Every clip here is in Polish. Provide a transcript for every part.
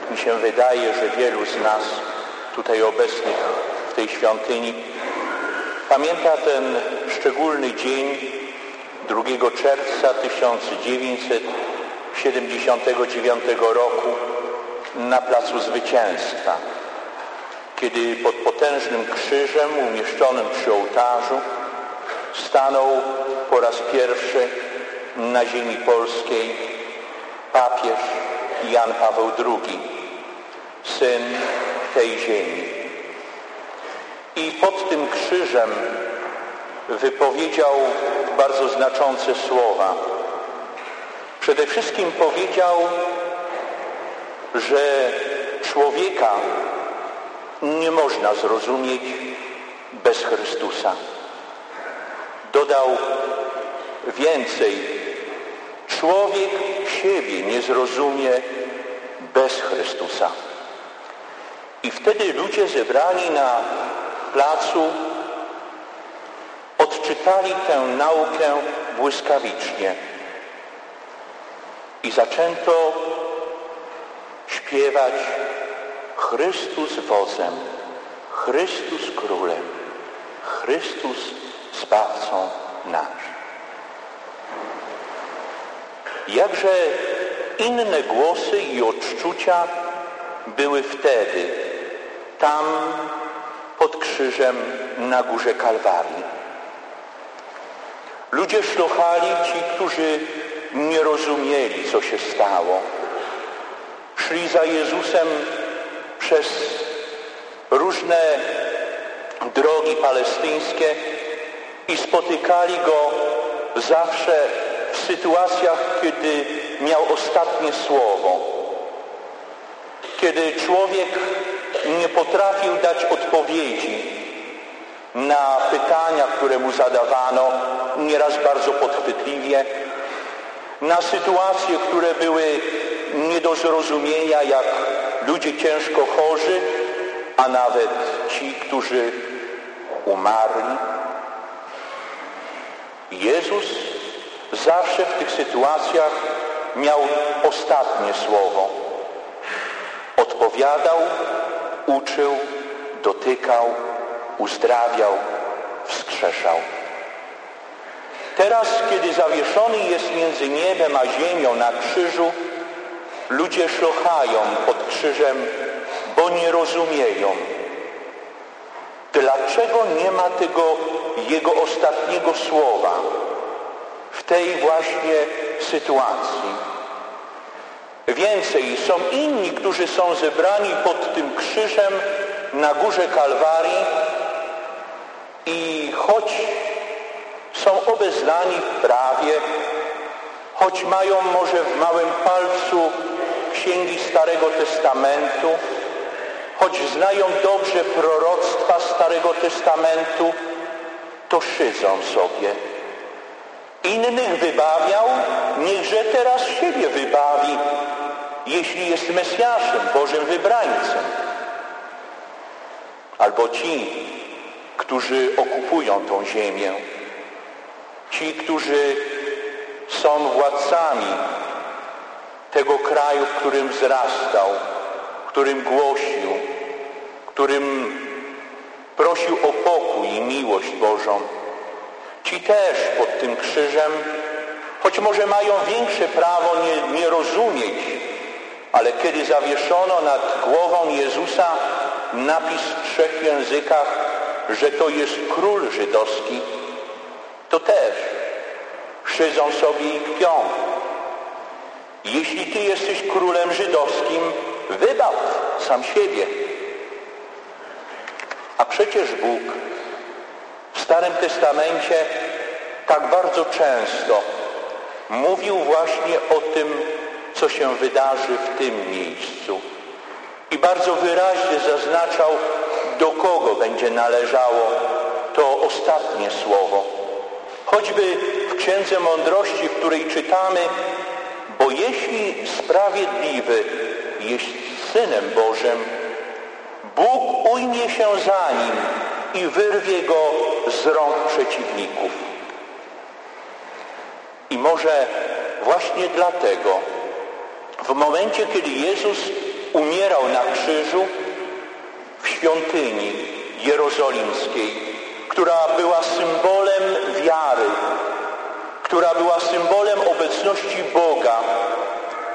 tak mi się wydaje, że wielu z nas tutaj obecnych w tej świątyni pamięta ten szczególny dzień 2 czerwca 1979 roku na Placu Zwycięstwa, kiedy pod potężnym krzyżem umieszczonym przy ołtarzu stanął po raz pierwszy na ziemi polskiej papież Jan Paweł II, syn tej ziemi. I pod tym krzyżem wypowiedział bardzo znaczące słowa. Przede wszystkim powiedział, że człowieka nie można zrozumieć bez Chrystusa. Dodał więcej, człowiek siebie nie zrozumie bez Chrystusa. I wtedy ludzie zebrani na placu odczytali tę naukę błyskawicznie. I zaczęto śpiewać Chrystus wozem, Chrystus królem, Chrystus Zbawcą nasz. Jakże inne głosy i odczucia były wtedy, tam pod krzyżem na górze Kalwarii. Ludzie szlochali ci, którzy nie rozumieli, co się stało. Szli za Jezusem przez różne drogi palestyńskie i spotykali Go zawsze w sytuacjach, kiedy miał ostatnie słowo. Kiedy człowiek nie potrafił dać odpowiedzi na pytania, które mu zadawano, nieraz bardzo podchwytliwie, na sytuacje, które były nie do zrozumienia, jak ludzie ciężko chorzy, a nawet ci, którzy umarli. Jezus zawsze w tych sytuacjach miał ostatnie słowo. Odpowiadał, uczył, dotykał, uzdrawiał, wskrzeszał. Teraz, kiedy zawieszony jest między niebem a ziemią na krzyżu, ludzie szlochają pod krzyżem, bo nie rozumieją. Dlaczego nie ma tego Jego ostatniego słowa tej właśnie sytuacji? Więcej, są inni, którzy są zebrani pod tym krzyżem na górze Kalwarii i choć są obeznani w prawie, choć mają może w małym palcu księgi Starego Testamentu, choć znają dobrze proroctwa Starego Testamentu, to szydzą sobie. Innych wybawiał, niechże teraz siebie wybawi, jeśli jest Mesjaszem, Bożym wybrańcem. Albo ci, którzy okupują tą ziemię, ci, którzy są władcami tego kraju, w którym wzrastał, w którym głosił, w którym prosił o pokój i miłość Bożą. Ci też pod tym krzyżem, choć może mają większe prawo nie, nie rozumieć, ale kiedy zawieszono nad głową Jezusa napis w trzech językach, że to jest król żydowski, to też szydzą sobie i kpią. Jeśli Ty jesteś królem żydowskim, wybaw sam siebie. A przecież Bóg Starym Testamencie tak bardzo często mówił właśnie o tym, co się wydarzy w tym miejscu. I bardzo wyraźnie zaznaczał, do kogo będzie należało to ostatnie słowo. Choćby w Księdze Mądrości, w której czytamy, bo jeśli sprawiedliwy jest Synem Bożym, Bóg ujmie się za nim i wyrwie go z rąk przeciwników. I może właśnie dlatego w momencie, kiedy Jezus umierał na krzyżu w świątyni jerozolimskiej, która była symbolem wiary, która była symbolem obecności Boga,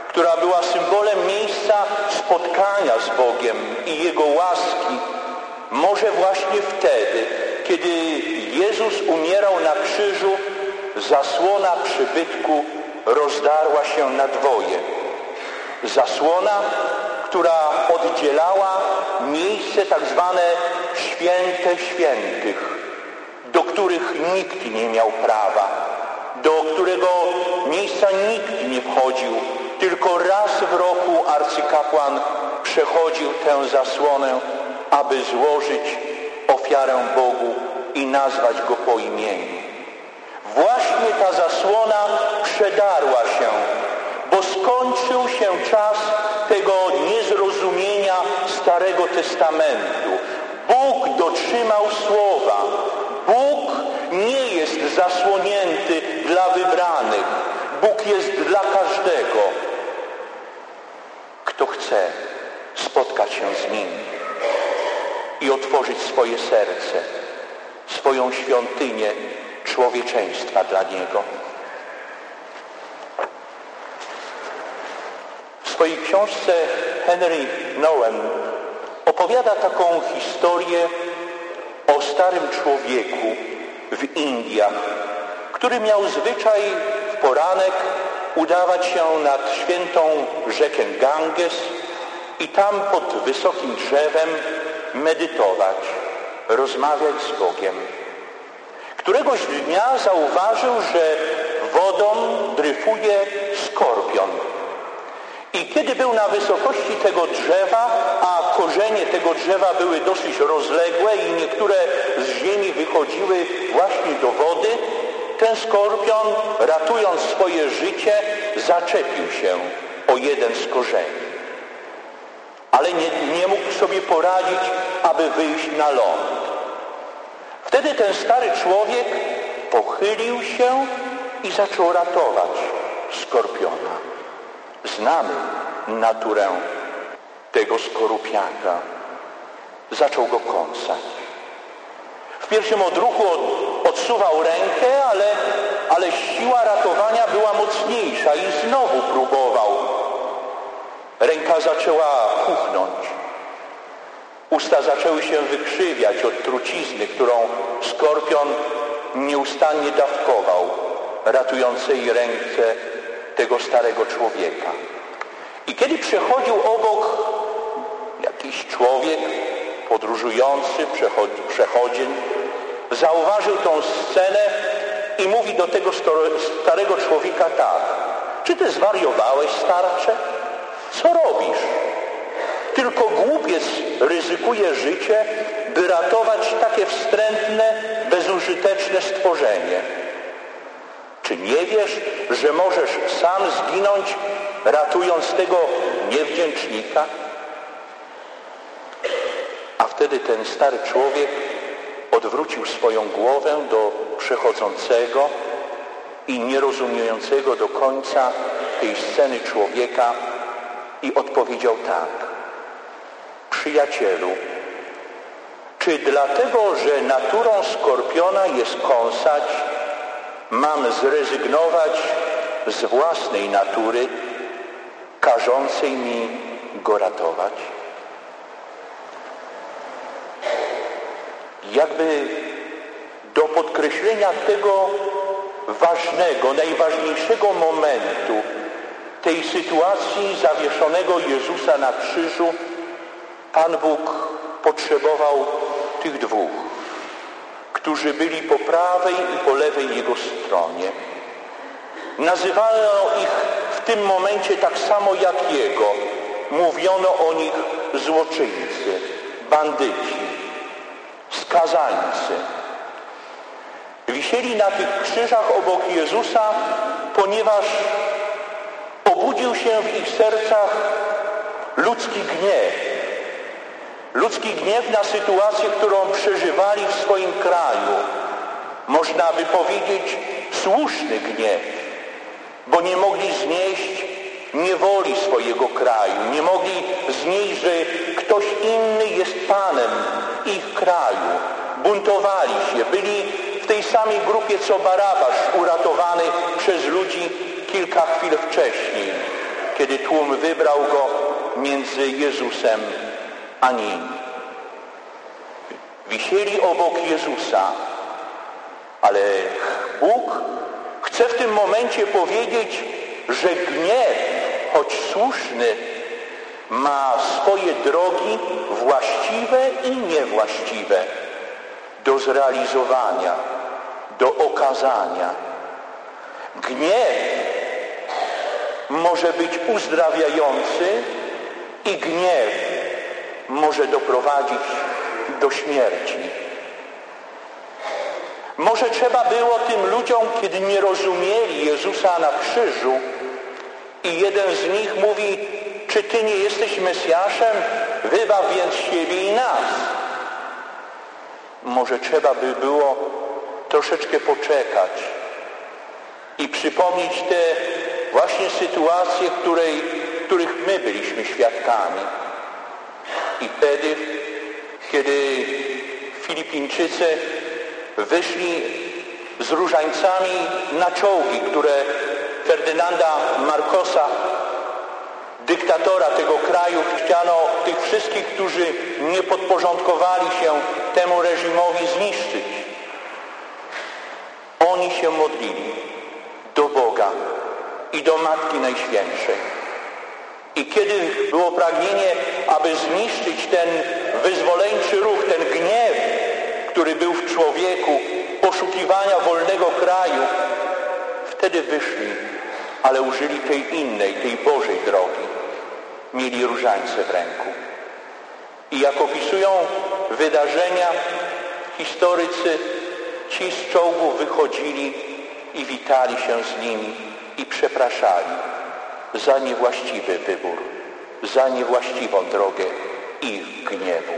która była symbolem miejsca spotkania z Bogiem i Jego łaski, może właśnie wtedy, kiedy Jezus umierał na krzyżu, zasłona przybytku rozdarła się na dwoje. Zasłona, która oddzielała miejsce tak zwane święte świętych, do których nikt nie miał prawa, do którego miejsca nikt nie wchodził, tylko raz w roku arcykapłan przechodził tę zasłonę, aby złożyć ofiarę Bogu i nazwać Go po imieniu. Właśnie ta zasłona przedarła się, bo skończył się czas tego niezrozumienia Starego Testamentu. Bóg dotrzymał słowa. Bóg nie jest zasłonięty dla wybranych. Bóg jest dla każdego, kto chce spotkać się z Nim i otworzyć swoje serce, swoją świątynię człowieczeństwa dla Niego. W swojej książce Henry Nowen opowiada taką historię o starym człowieku w Indiach, który miał zwyczaj w poranek udawać się nad świętą rzekę Ganges i tam pod wysokim drzewem medytować, rozmawiać z Bogiem. Któregoś dnia zauważył, że wodą dryfuje skorpion. I kiedy był na wysokości tego drzewa, a korzenie tego drzewa były dosyć rozległe i niektóre z ziemi wychodziły właśnie do wody, ten skorpion, ratując swoje życie, zaczepił się o jeden z korzeni. Ale nie, nie mógł sobie poradzić, aby wyjść na ląd. Wtedy ten stary człowiek pochylił się i zaczął ratować skorpiona. Znamy naturę tego skorupiaka. Zaczął go kąsać. W pierwszym odruchu odsuwał rękę, ale, ale siła ratowania była mocniejsza i znowu próbował. Ręka zaczęła puchnąć. Usta zaczęły się wykrzywiać od trucizny, którą skorpion nieustannie dawkował ratującej ręce tego starego człowieka. I kiedy przechodził obok jakiś człowiek podróżujący, przechodzień, zauważył tą scenę i mówi do tego starego człowieka tak. Czy ty zwariowałeś, starcze? Co robisz? Tylko głupiec ryzykuje życie, by ratować takie wstrętne, bezużyteczne stworzenie. Czy nie wiesz, że możesz sam zginąć, ratując tego niewdzięcznika? A wtedy ten stary człowiek odwrócił swoją głowę do przechodzącego i nierozumiejącego do końca tej sceny człowieka i odpowiedział tak. Przyjacielu, czy dlatego, że naturą skorpiona jest kąsać, mam zrezygnować z własnej natury, każącej mi go ratować? Jakby do podkreślenia tego ważnego, najważniejszego momentu tej sytuacji zawieszonego Jezusa na krzyżu, Pan Bóg potrzebował tych dwóch, którzy byli po prawej i po lewej Jego stronie. Nazywano ich w tym momencie tak samo jak Jego. Mówiono o nich złoczyńcy, bandyci, skazańcy. Wisieli na tych krzyżach obok Jezusa, ponieważ obudził się w ich sercach ludzki gniew, Ludzki gniew na sytuację, którą przeżywali w swoim kraju. Można by powiedzieć słuszny gniew, bo nie mogli znieść niewoli swojego kraju. Nie mogli znieść, że ktoś inny jest Panem ich kraju. Buntowali się, byli w tej samej grupie co Barabasz, uratowany przez ludzi kilka chwil wcześniej, kiedy tłum wybrał go między Jezusem a nim. Wisieli obok Jezusa, ale Bóg chce w tym momencie powiedzieć, że gniew, choć słuszny, ma swoje drogi właściwe i niewłaściwe do zrealizowania, do okazania. Gniew może być uzdrawiający i gniew może doprowadzić do śmierci. Może trzeba było tym ludziom, kiedy nie rozumieli Jezusa na krzyżu i jeden z nich mówi, czy Ty nie jesteś Mesjaszem? Wybaw więc siebie i nas. Może trzeba by było troszeczkę poczekać i przypomnieć te właśnie sytuacje, której, których my byliśmy świadkami. I wtedy, kiedy Filipińczycy wyszli z różańcami na czołgi, które Ferdynanda Marcosa, dyktatora tego kraju, chciano tych wszystkich, którzy nie podporządkowali się temu reżimowi zniszczyć. Oni się modlili do Boga i do Matki Najświętszej. I kiedy było pragnienie, aby zniszczyć ten wyzwoleńczy ruch, ten gniew, który był w człowieku, poszukiwania wolnego kraju, wtedy wyszli, ale użyli tej innej, tej Bożej drogi. Mieli różańce w ręku. I jak opisują wydarzenia historycy, ci z czołgu wychodzili i witali się z nimi i przepraszali za niewłaściwy wybór, za niewłaściwą drogę ich gniewu.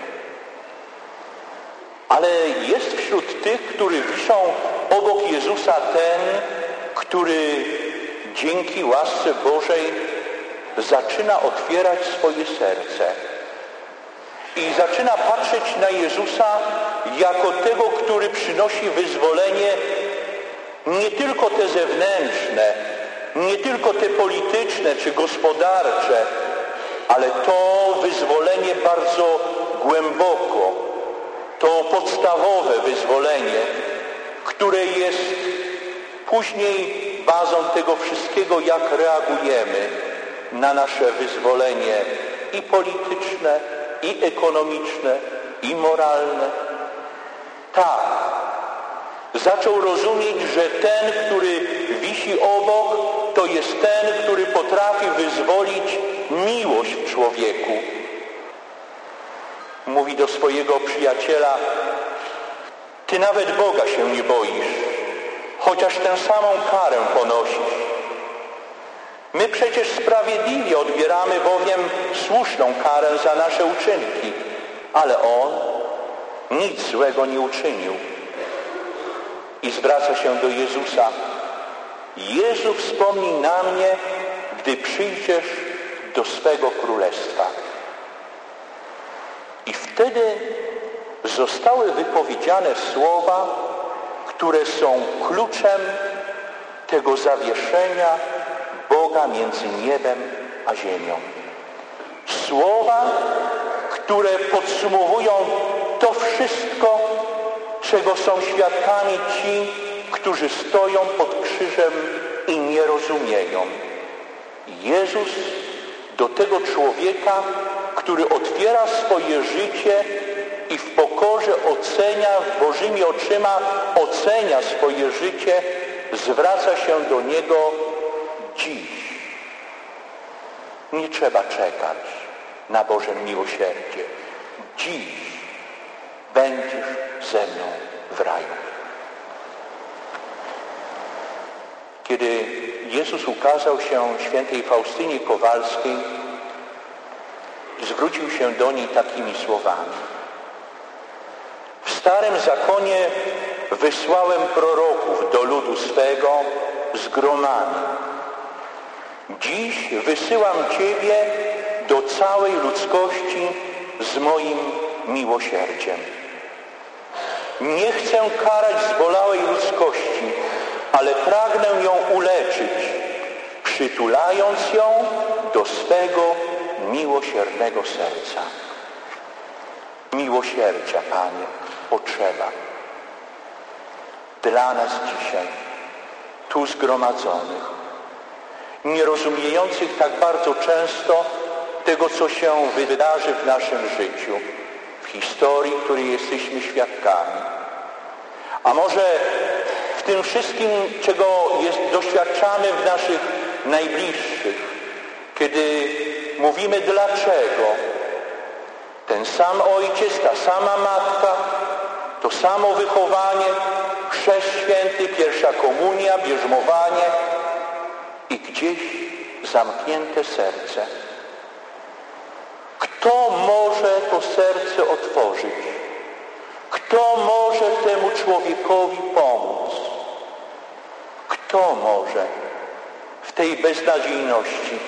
Ale jest wśród tych, którzy wiszą obok Jezusa ten, który dzięki łasce Bożej zaczyna otwierać swoje serce i zaczyna patrzeć na Jezusa jako tego, który przynosi wyzwolenie nie tylko te zewnętrzne, nie tylko te polityczne czy gospodarcze, ale to wyzwolenie bardzo głęboko, to podstawowe wyzwolenie, które jest później bazą tego wszystkiego, jak reagujemy na nasze wyzwolenie i polityczne, i ekonomiczne, i moralne. Tak, zaczął rozumieć, że ten, który wisi obok, jest ten, który potrafi wyzwolić miłość w człowieku. Mówi do swojego przyjaciela, ty nawet Boga się nie boisz, chociaż tę samą karę ponosisz. My przecież sprawiedliwie odbieramy bowiem słuszną karę za nasze uczynki, ale On nic złego nie uczynił. I zwraca się do Jezusa. Jezu wspomnij na mnie, gdy przyjdziesz do swego królestwa. I wtedy zostały wypowiedziane słowa, które są kluczem tego zawieszenia Boga między niebem a ziemią. Słowa, które podsumowują to wszystko, czego są świadkami ci, którzy stoją pod krzyżem i nie rozumieją. Jezus do tego człowieka, który otwiera swoje życie i w pokorze ocenia, Bożymi oczyma ocenia swoje życie, zwraca się do niego dziś. Nie trzeba czekać na Boże miłosierdzie. Dziś będziesz ze mną w raju. Kiedy Jezus ukazał się świętej Faustynie Kowalskiej, zwrócił się do niej takimi słowami. W starym zakonie wysłałem proroków do ludu swego z gromami Dziś wysyłam Ciebie do całej ludzkości z moim miłosierdziem. Nie chcę karać zbolałej ludzkości, ale pragnę ją uleczyć, przytulając ją do swego miłosiernego serca. Miłosierdzia, Panie, potrzeba dla nas dzisiaj, tu zgromadzonych, nierozumiejących tak bardzo często tego, co się wydarzy w naszym życiu, w historii, której jesteśmy świadkami. A może w tym wszystkim, czego jest, doświadczamy w naszych najbliższych, kiedy mówimy dlaczego, ten sam ojciec, ta sama matka, to samo wychowanie, chrzest święty, pierwsza komunia, bierzmowanie i gdzieś zamknięte serce. Kto może to serce otworzyć? Kto może temu człowiekowi pomóc? Kto może w tej beznadziejności?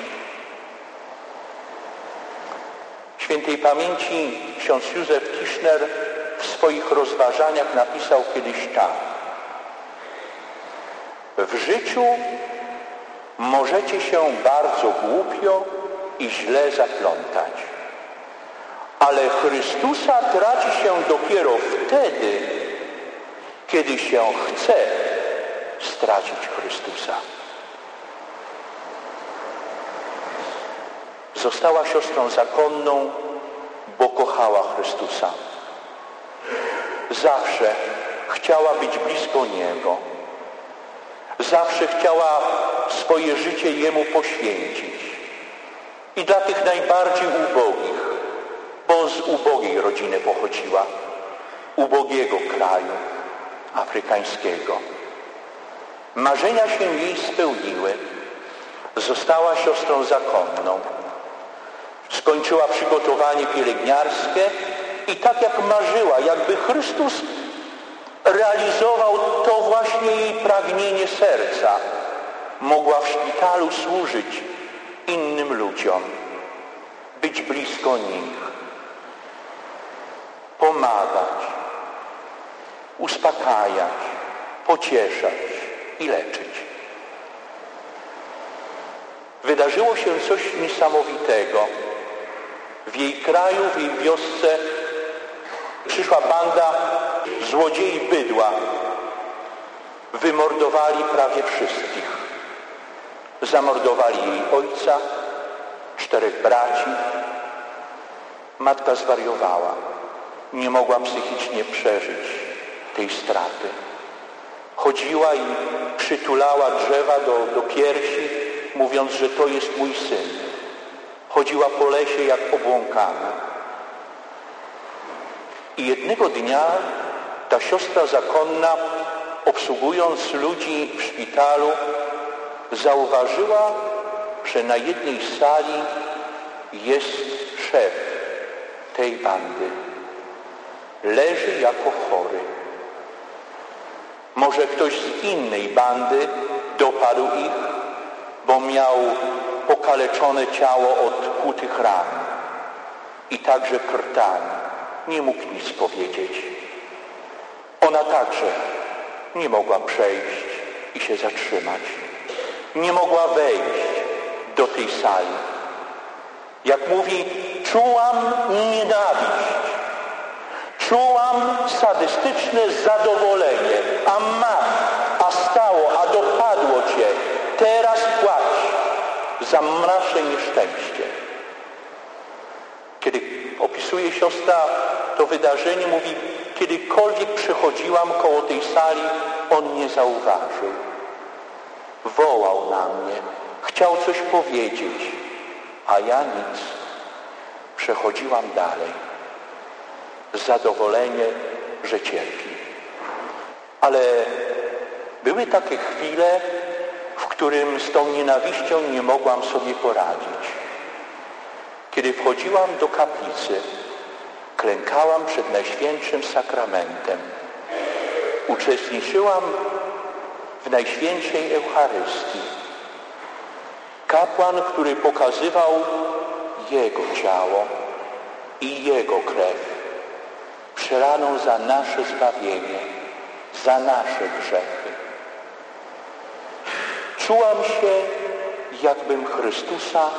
Świętej pamięci ksiądz Józef Tischner w swoich rozważaniach napisał kiedyś tak. W życiu możecie się bardzo głupio i źle zaplątać. Ale Chrystusa traci się dopiero wtedy, kiedy się chce stracić Chrystusa. Została siostrą zakonną, bo kochała Chrystusa. Zawsze chciała być blisko Niego. Zawsze chciała swoje życie Jemu poświęcić. I dla tych najbardziej ubogich, bo z ubogiej rodziny pochodziła, ubogiego kraju afrykańskiego. Marzenia się jej spełniły. Została siostrą zakonną. Skończyła przygotowanie pielęgniarskie i tak jak marzyła, jakby Chrystus realizował to właśnie jej pragnienie serca. Mogła w szpitalu służyć innym ludziom, być blisko nich, pomagać, uspokajać, pocieszać i leczyć. Wydarzyło się coś niesamowitego. W jej kraju, w jej wiosce przyszła banda złodziei bydła. Wymordowali prawie wszystkich. Zamordowali jej ojca, czterech braci. Matka zwariowała. Nie mogła psychicznie przeżyć tej straty. Chodziła i przytulała drzewa do, do piersi, mówiąc, że to jest mój syn. Chodziła po lesie jak obłąkana. I jednego dnia ta siostra zakonna, obsługując ludzi w szpitalu, zauważyła, że na jednej sali jest szef tej bandy. Leży jako chory. Może ktoś z innej bandy dopadł ich, bo miał pokaleczone ciało od kłutych ran i także krtani. Nie mógł nic powiedzieć. Ona także nie mogła przejść i się zatrzymać. Nie mogła wejść do tej sali. Jak mówi, czułam nienawiść. Czułam sadystyczne zadowolenie. A masz, a stało, a dopadło cię. Teraz płacz za nasze nieszczęście. Kiedy opisuje siostra to wydarzenie, mówi, kiedykolwiek przechodziłam koło tej sali, on nie zauważył. Wołał na mnie, chciał coś powiedzieć, a ja nic. Przechodziłam dalej. Zadowolenie, że cierpi. Ale były takie chwile, w którym z tą nienawiścią nie mogłam sobie poradzić. Kiedy wchodziłam do kaplicy, klękałam przed Najświętszym Sakramentem. Uczestniczyłam w Najświętszej Eucharystii. Kapłan, który pokazywał Jego ciało i Jego krew, przelaną za nasze zbawienie, za nasze grzechy. Czułam się, jakbym Chrystusa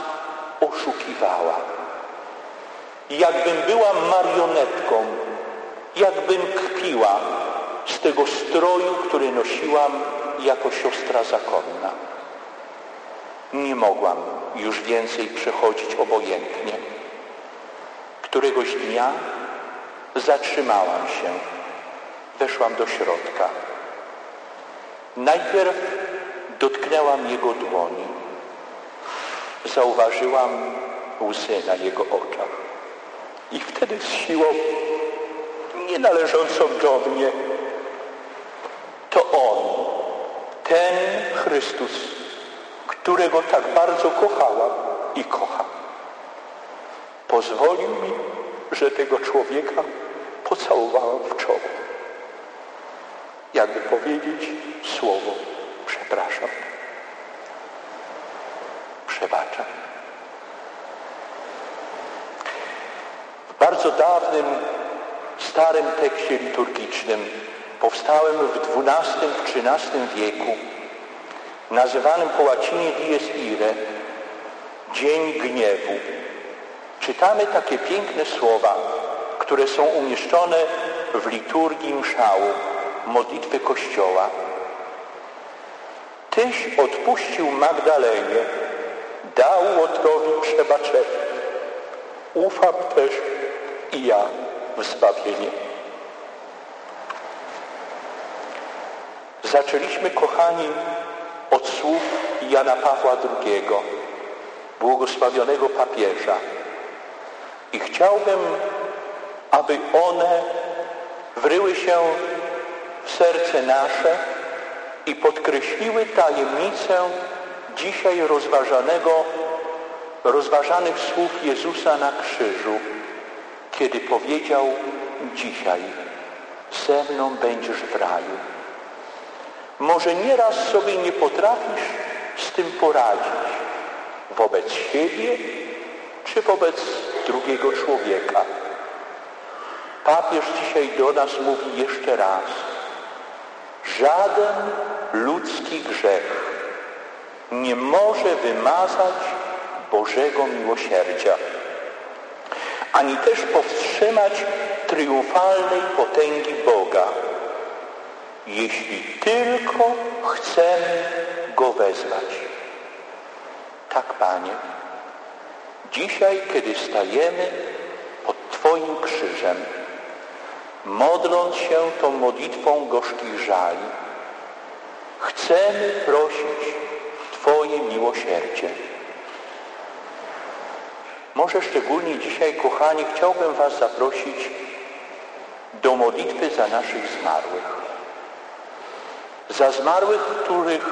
oszukiwała. Jakbym była marionetką, jakbym kpiła z tego stroju, który nosiłam jako siostra zakonna. Nie mogłam już więcej przechodzić obojętnie. Któregoś dnia zatrzymałam się. Weszłam do środka. Najpierw dotknęłam jego dłoni. Zauważyłam łzy na jego oczach. I wtedy z siłą nie należącą do mnie, to On, ten Chrystus, którego tak bardzo kochałam i kocham, pozwolił mi, że tego człowieka pocałowałam w czoło. Jakby powiedzieć słowo przepraszam. Przebaczam. W bardzo dawnym, starym tekście liturgicznym, powstałym w XII-XIII wieku, nazywanym po łacinie dies ire, Dzień Gniewu, czytamy takie piękne słowa, które są umieszczone w liturgii mszału, modlitwy Kościoła. Tyś odpuścił Magdalenie, dał Łotrowi przebaczenie. Ufam też i ja w zbawienie. Zaczęliśmy, kochani, od słów Jana Pawła II, błogosławionego papieża. I chciałbym, aby one wryły się w serce nasze i podkreśliły tajemnicę dzisiaj rozważanego, rozważanych słów Jezusa na krzyżu, kiedy powiedział dzisiaj ze mną będziesz w raju. Może nieraz sobie nie potrafisz z tym poradzić wobec siebie czy wobec drugiego człowieka. Papież dzisiaj do nas mówi jeszcze raz. Żaden ludzki grzech nie może wymazać Bożego miłosierdzia, ani też powstrzymać triumfalnej potęgi Boga, jeśli tylko chcemy Go wezwać. Tak, Panie, dzisiaj, kiedy stajemy pod Twoim krzyżem, modląc się tą modlitwą gorzkich żali, chcemy prosić Twoje miłosierdzie. Może szczególnie dzisiaj, kochani, chciałbym Was zaprosić do modlitwy za naszych zmarłych. Za zmarłych, których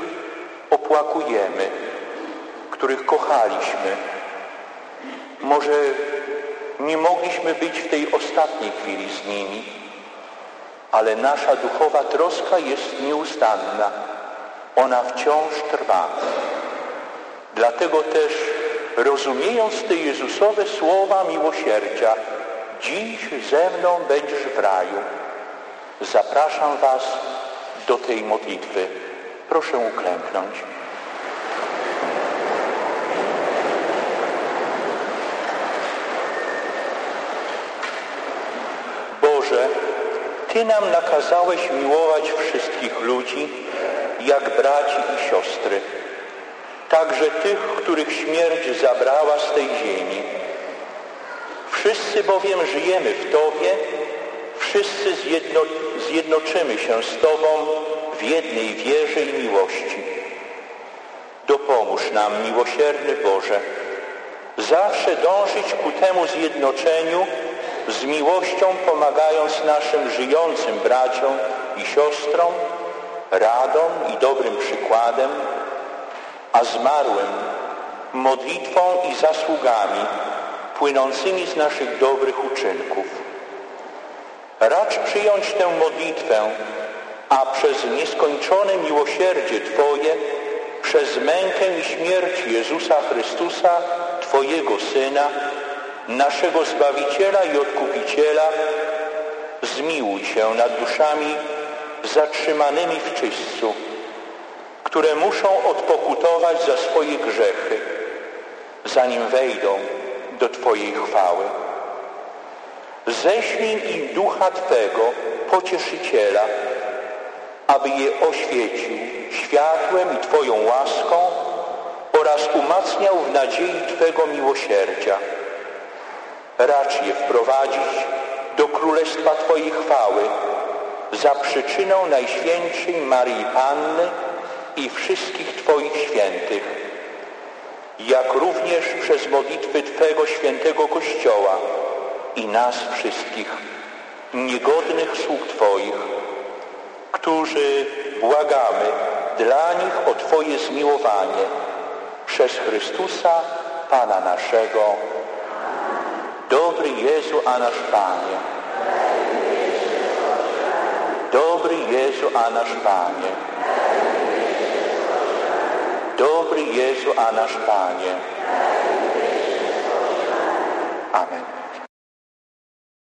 opłakujemy, których kochaliśmy. Może nie mogliśmy być w tej ostatniej chwili z nimi, ale nasza duchowa troska jest nieustanna. Ona wciąż trwa. Dlatego też, rozumiejąc te Jezusowe słowa miłosierdzia, dziś ze mną będziesz w raju. Zapraszam Was do tej modlitwy. Proszę uklęknąć. Boże, Ty nam nakazałeś miłować wszystkich ludzi jak braci i siostry, także tych, których śmierć zabrała z tej ziemi. Wszyscy bowiem żyjemy w Tobie, wszyscy zjedno, zjednoczymy się z Tobą w jednej wierze i miłości. Dopomóż nam, miłosierny Boże, zawsze dążyć ku temu zjednoczeniu, z miłością pomagając naszym żyjącym braciom i siostrom, radą i dobrym przykładem, a zmarłym modlitwą i zasługami płynącymi z naszych dobrych uczynków. Racz przyjąć tę modlitwę, a przez nieskończone miłosierdzie Twoje przez mękę i śmierć Jezusa Chrystusa, Twojego Syna, naszego Zbawiciela i Odkupiciela, zmiłuj się nad duszami zatrzymanymi w czyśćcu, które muszą odpokutować za swoje grzechy, zanim wejdą do Twojej chwały. Ześlij im ducha Twego, pocieszyciela, aby je oświecił światłem i Twoją łaską oraz umacniał w nadziei Twego miłosierdzia. Racz je wprowadzić do Królestwa Twojej chwały za przyczyną Najświętszej Maryi Panny i wszystkich Twoich świętych, jak również przez modlitwy Twego świętego Kościoła i nas wszystkich, niegodnych sług Twoich, którzy błagamy dla nich o Twoje zmiłowanie przez Chrystusa Pana naszego. Dobrý Jezu a náš Páne. Dobrý Jezu a náš Páne. Dobrý Jezu a náš Páne. Dobrý Jezu a náš Páne.